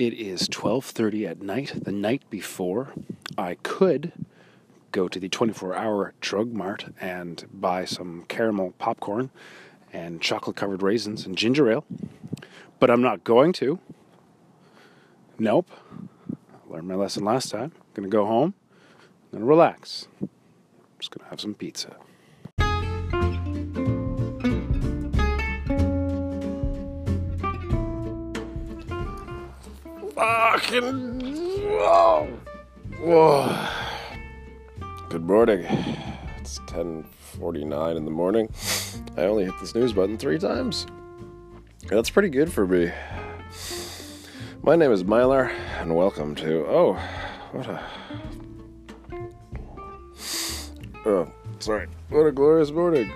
It is 12:30 at night, the night before. I could go to the 24-hour drug mart and buy some caramel popcorn and chocolate-covered raisins and ginger ale, but I'm not going to. Nope. I learned my lesson last time. I'm going to go home. I'm going to relax. I'm just going to have some pizza. Fucking. Whoa. Whoa. Good morning. It's 10:49 in the morning. I only hit the snooze button three times. That's pretty good for me. My name is Mylar, and welcome to. Oh, what a. Oh, sorry. What a glorious morning.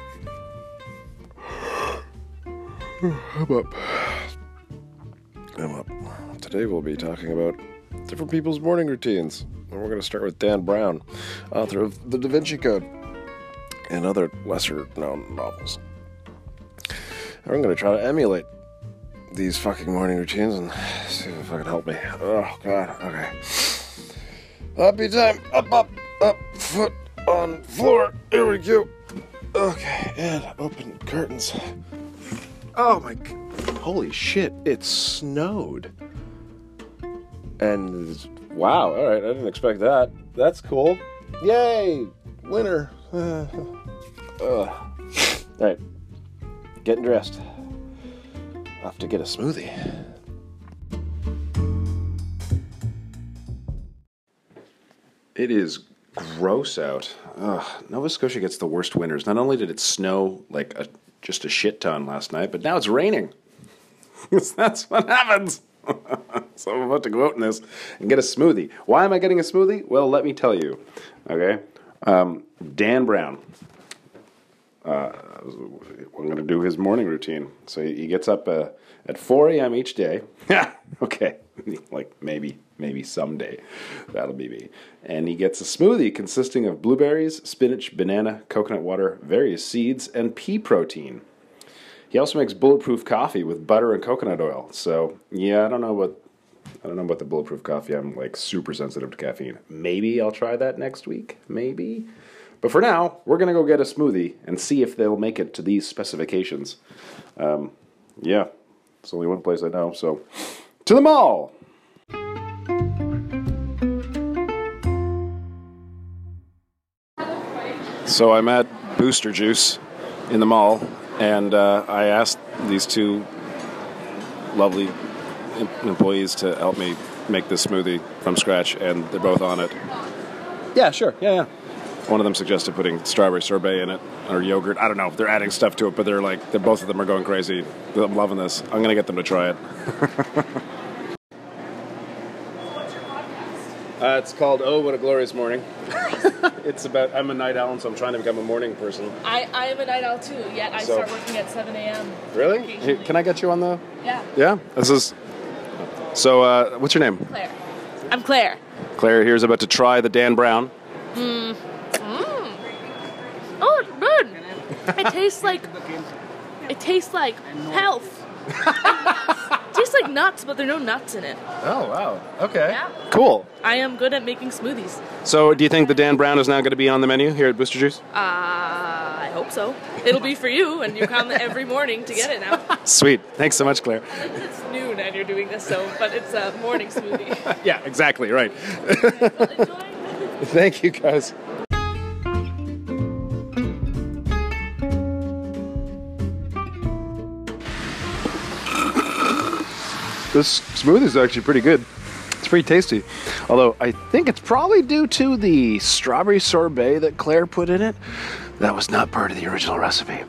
I'm up. I'm up. Today we'll be talking about different people's morning routines. And we're going to start with Dan Brown, author of The Da Vinci Code and other lesser known novels. I'm going to try to emulate these fucking morning routines and see if I can help me. Oh, God. Okay. Happy time. Up, up, up. Foot on floor. Here we go. Okay. And open curtains. Oh, my. Holy shit. It snowed. And wow, all right, I didn't expect that. That's cool. Yay, winter. Ugh. All right, getting dressed. Off to get a smoothie. It is gross out. Ugh, Nova Scotia gets the worst winters. Not only did it snow like a, just a shit ton last night, but now it's raining. That's what happens. so I'm about to go out in this and get a smoothie. Why am I getting a smoothie? Well, let me tell you. Okay, um, Dan Brown. Uh, I'm going to do his morning routine. So he gets up uh, at 4 a.m. each day. okay, like maybe, maybe someday that'll be me. And he gets a smoothie consisting of blueberries, spinach, banana, coconut water, various seeds, and pea protein. He also makes bulletproof coffee with butter and coconut oil. So yeah, I don't know what I don't know about the bulletproof coffee. I'm like super sensitive to caffeine. Maybe I'll try that next week. Maybe. But for now, we're gonna go get a smoothie and see if they'll make it to these specifications. Um, yeah, it's only one place I know. So to the mall. So I'm at Booster Juice in the mall, and uh, I asked these two lovely employees to help me make this smoothie from scratch, and they're both on it. Yeah, sure. Yeah, yeah. One of them suggested putting strawberry sorbet in it or yogurt. I don't know. If they're adding stuff to it, but they're like, they're, both of them are going crazy. I'm loving this. I'm gonna get them to try it. What's your podcast? Uh, it's called Oh What a Glorious Morning. it's about I'm a night owl, so I'm trying to become a morning person. I, I am a night owl too, yet I So- start working at 7 a.m. Really? Can I get you on the? Yeah. Yeah. This is. So, uh, what's your name? Claire. I'm Claire. Claire here's about to try the Dan Brown. Hmm. Mm. Oh, it's good. It tastes like. It tastes like health. it tastes like nuts, but there are no nuts in it. Oh wow. Okay. Yeah. Cool. I am good at making smoothies. So, do you think the Dan Brown is now going to be on the menu here at Booster Juice? Uh, I hope so. It'll be for you, and you come every morning to get it now. Sweet. Thanks so much, Claire. It's noon, and you're doing this, so but it's a morning smoothie. Yeah, exactly. Right. Well, enjoy. Thank you, guys. This smoothie is actually pretty good. It's pretty tasty. Although I think it's probably due to the strawberry sorbet that Claire put in it. That was not part of the original recipe.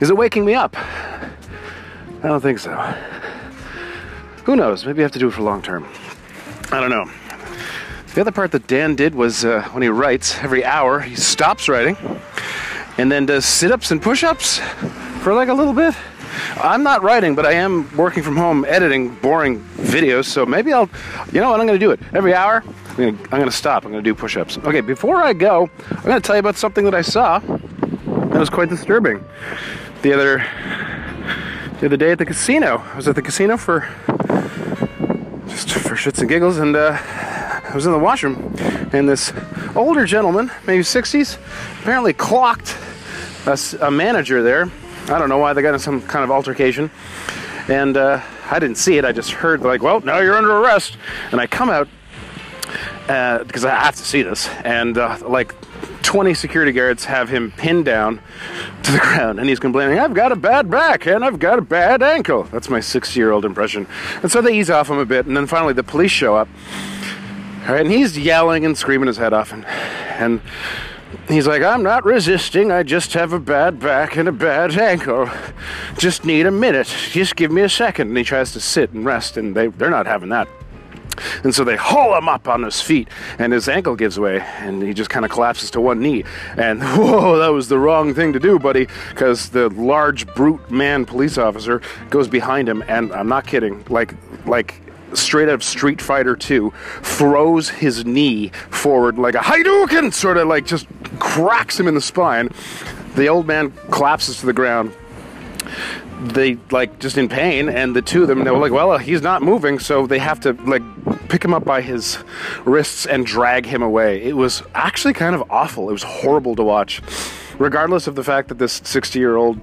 Is it waking me up? I don't think so. Who knows? Maybe I have to do it for long term. I don't know. The other part that Dan did was uh, when he writes, every hour he stops writing and then does sit ups and push ups for like a little bit. I'm not writing, but I am working from home editing boring videos, so maybe I'll, you know what, I'm gonna do it. Every hour, I'm gonna, I'm gonna stop, I'm gonna do push ups. Okay, before I go, I'm gonna tell you about something that I saw that was quite disturbing. The other, the other day at the casino. I was at the casino for just for shits and giggles, and uh, I was in the washroom, and this older gentleman, maybe 60s, apparently clocked a manager there. I don't know why they got in some kind of altercation, and uh, I didn't see it. I just heard like, "Well, now you're under arrest," and I come out uh, because I have to see this, and uh, like 20 security guards have him pinned down to the ground, and he's complaining, "I've got a bad back and I've got a bad ankle." That's my six-year-old impression, and so they ease off him a bit, and then finally the police show up. And he's yelling and screaming his head off, and and he's like, "I'm not resisting. I just have a bad back and a bad ankle. Just need a minute. Just give me a second. And he tries to sit and rest, and they they're not having that. And so they haul him up on his feet, and his ankle gives way, and he just kind of collapses to one knee. And whoa, that was the wrong thing to do, buddy, because the large brute man police officer goes behind him, and I'm not kidding, like like straight out of Street Fighter 2, throws his knee forward like a Hadouken, sort of like just cracks him in the spine. The old man collapses to the ground, they like just in pain and the two of them they were like well uh, he's not moving so they have to like pick him up by his wrists and drag him away. It was actually kind of awful. It was horrible to watch. Regardless of the fact that this 60 year old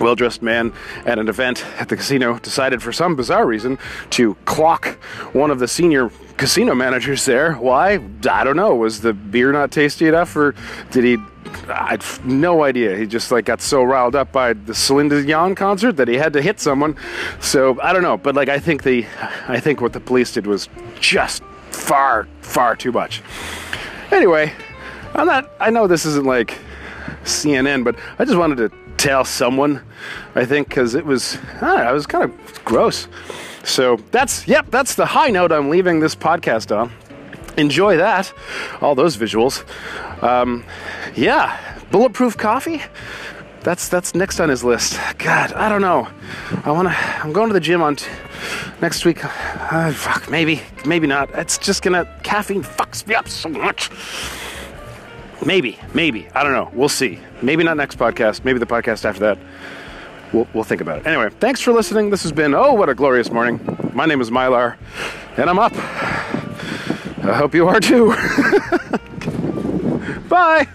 well dressed man at an event at the casino decided for some bizarre reason to clock one of the senior casino managers there. Why? I don't know. Was the beer not tasty enough or did he I've no idea. He just like got so riled up by the Celine Dion concert that he had to hit someone. So I don't know, but like I think the I think what the police did was just far far too much. Anyway, I'm not I know this isn't like CNN, but I just wanted to tell someone. I think because it was, I know, it was kind of gross. So that's, yep, that's the high note I'm leaving this podcast on. Enjoy that, all those visuals. Um, yeah, bulletproof coffee. That's that's next on his list. God, I don't know. I wanna. I'm going to the gym on t- next week. Uh, fuck, maybe, maybe not. It's just gonna caffeine fucks me up so much. Maybe, maybe. I don't know. We'll see. Maybe not next podcast. Maybe the podcast after that. We'll, we'll think about it. Anyway, thanks for listening. This has been Oh, What a Glorious Morning. My name is Mylar, and I'm up. I hope you are too. Bye.